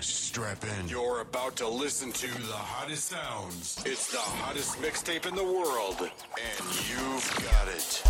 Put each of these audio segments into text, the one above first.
Strap in. You're about to listen to the hottest sounds. It's the hottest mixtape in the world, and you've got it.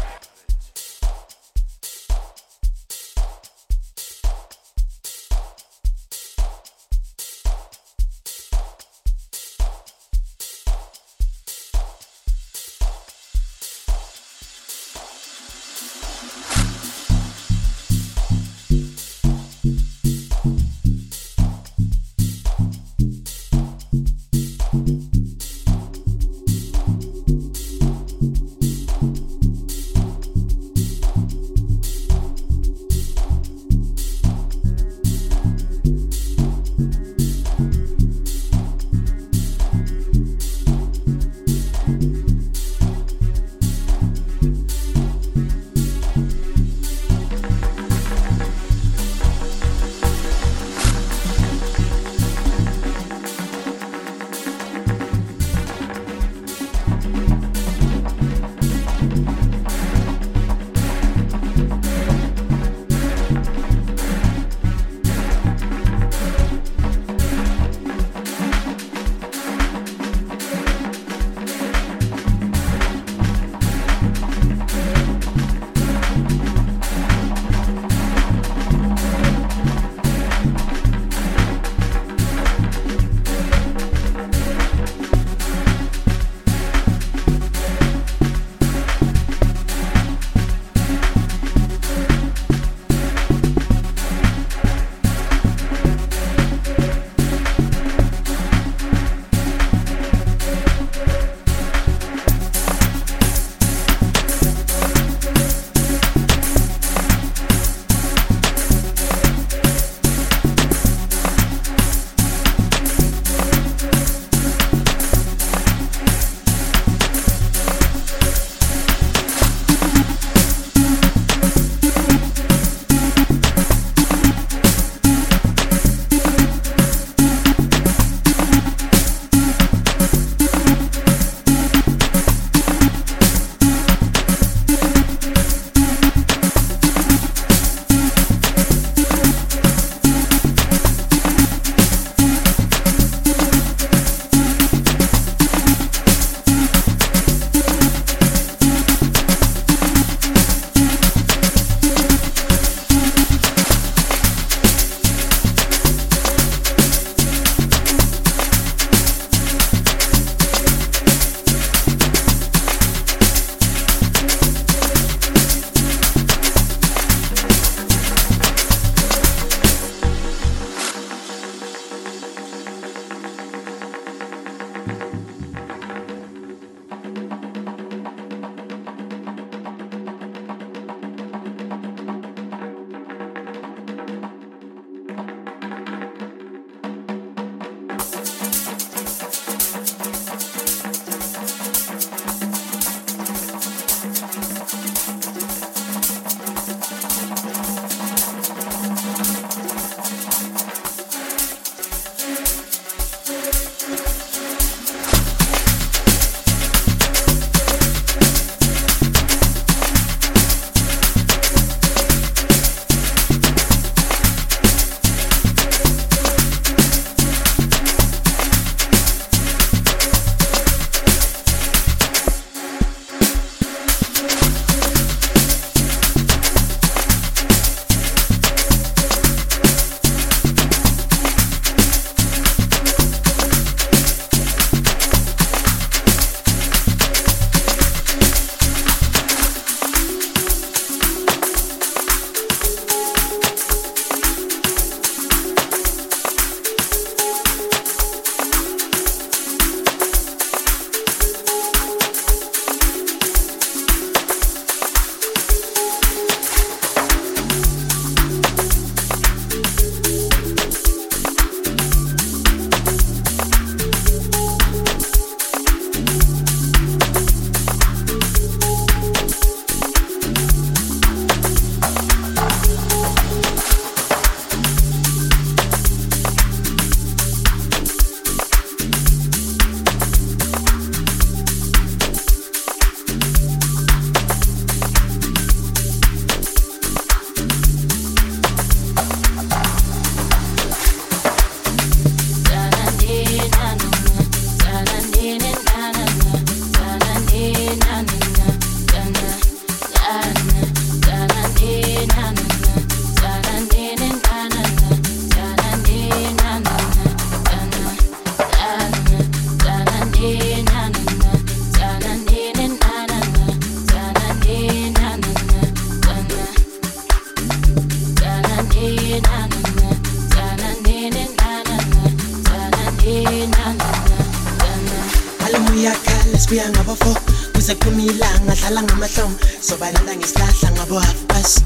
Sibuya ngabo 4 kuze kuphuma ilanga dlala ngamahlombe sobalanda ngesilahla ngabo half past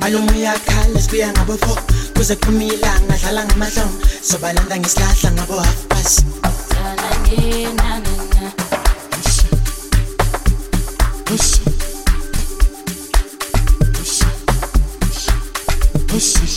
malume uyakhala sibuya ngabo 4 kuze kuphuma ilanga dlala ngamahlombe sobalanda ngesilahla ngabo half past Push. Push.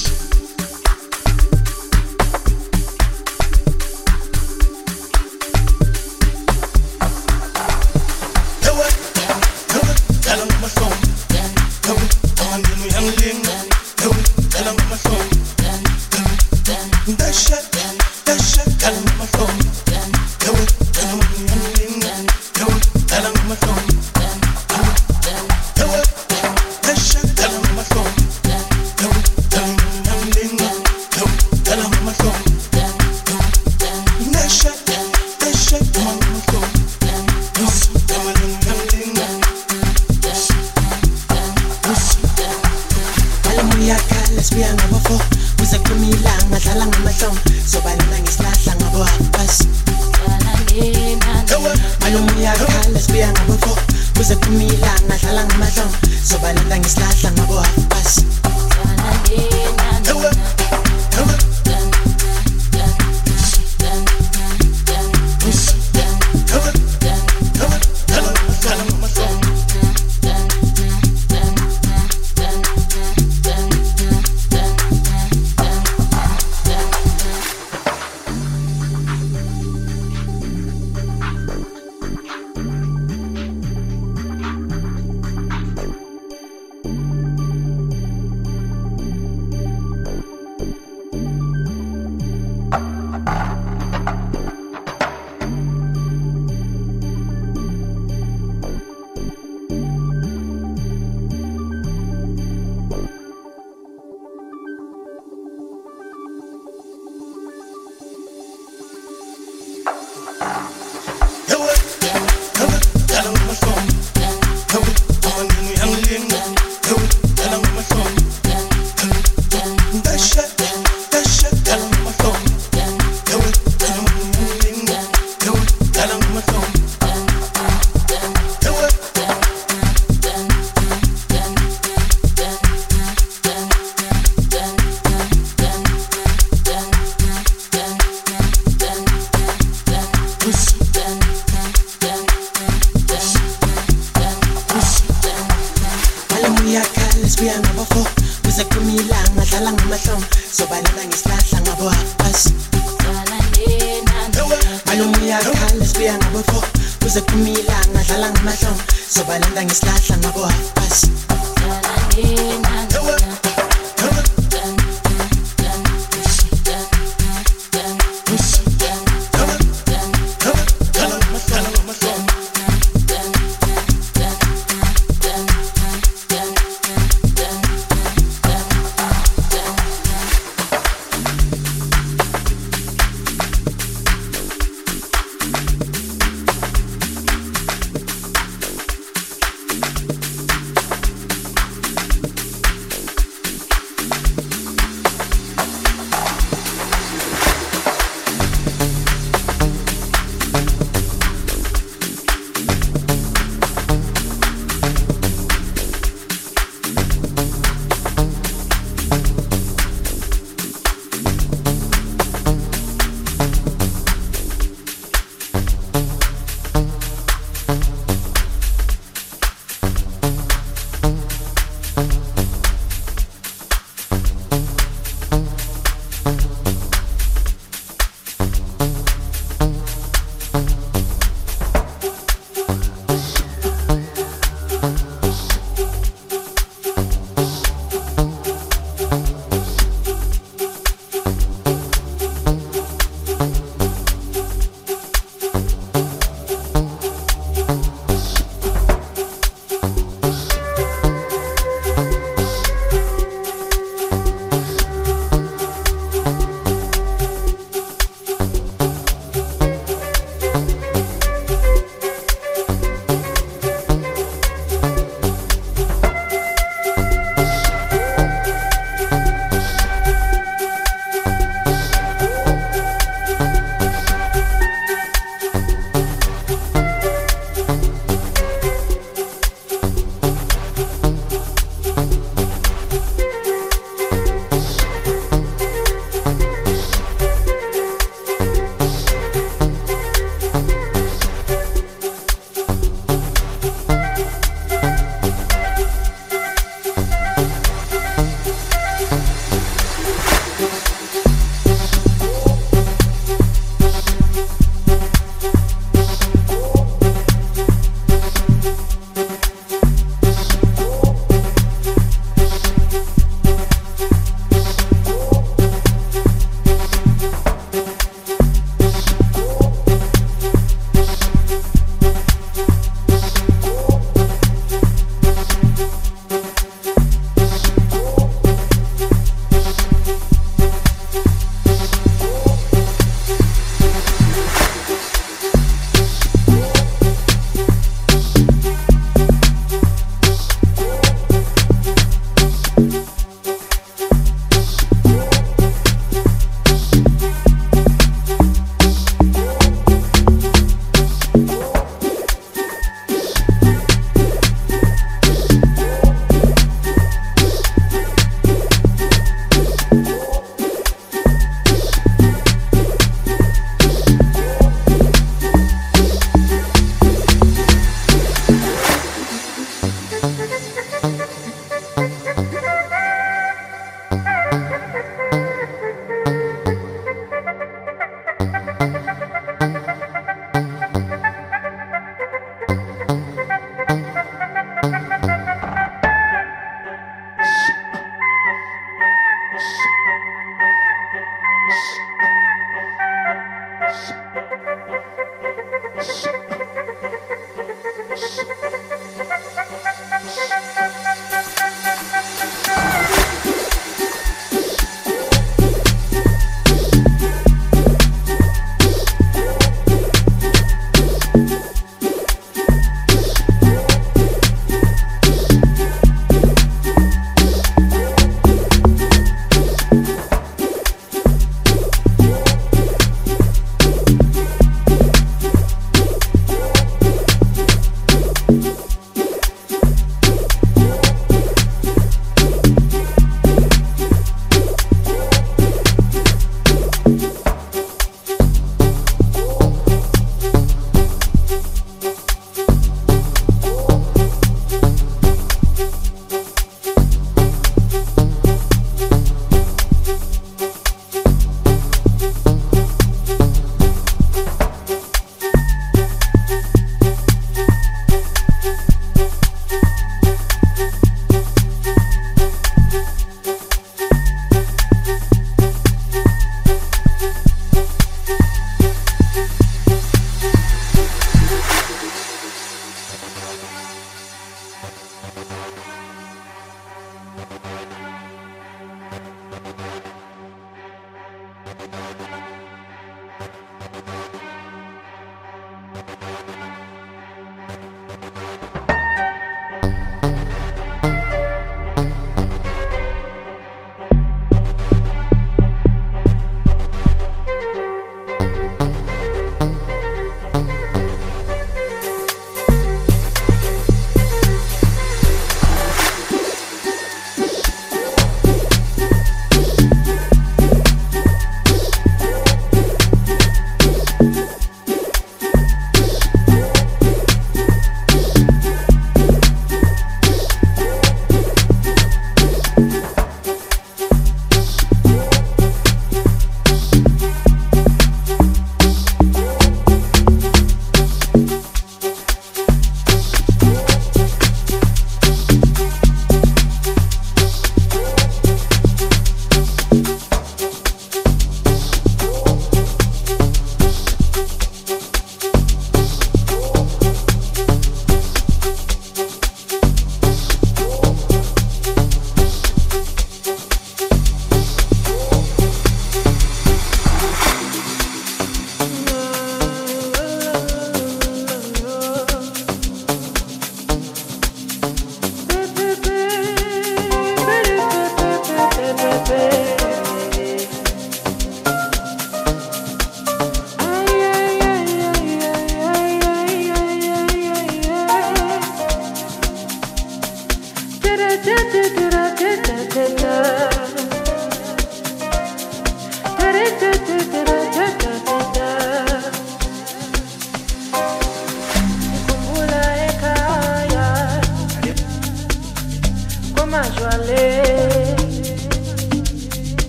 Uyakhala sibuya ngabo 4 kuze kuphuma ilanga dlala ngamahlombe sobalanda ngesilahla ngabo half past malume uyakhala sibuya ngabo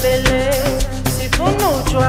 pelea, si fue mucho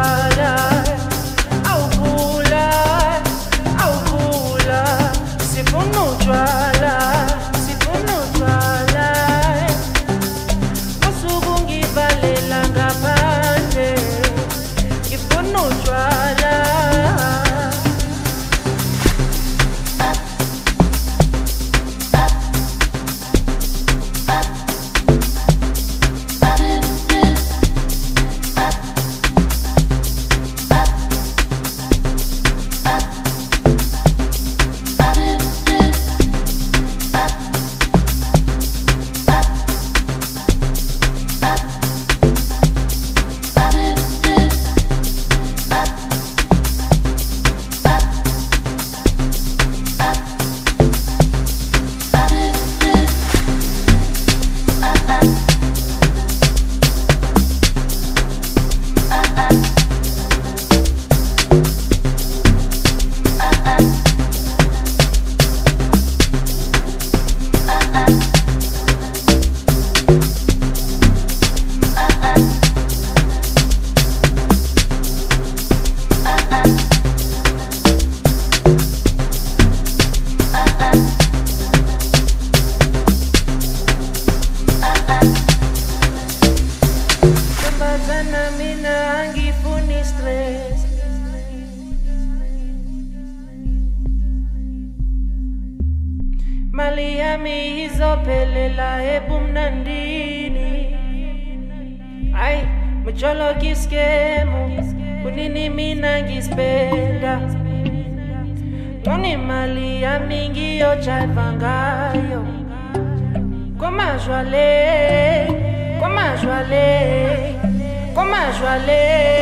napenda toni mali ya mingi yochaivangayo oh. komajwale komajwale komajwale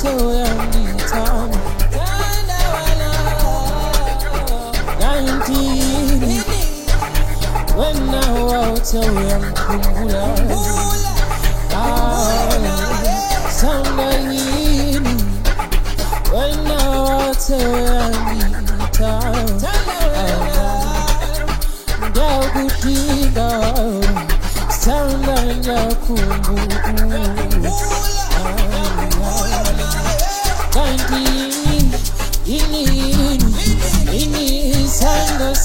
4 kuze kuphuma ilanga dlala ngamahlombe sobalanda ngesilahla ngabo half past wote uyangithanda Nineteen wena wote uyangikhumbula Sanda yini wena wote uyangithanda Ngiyakudinga sanda ngiyakhumbula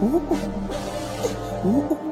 Uh, uh, uh.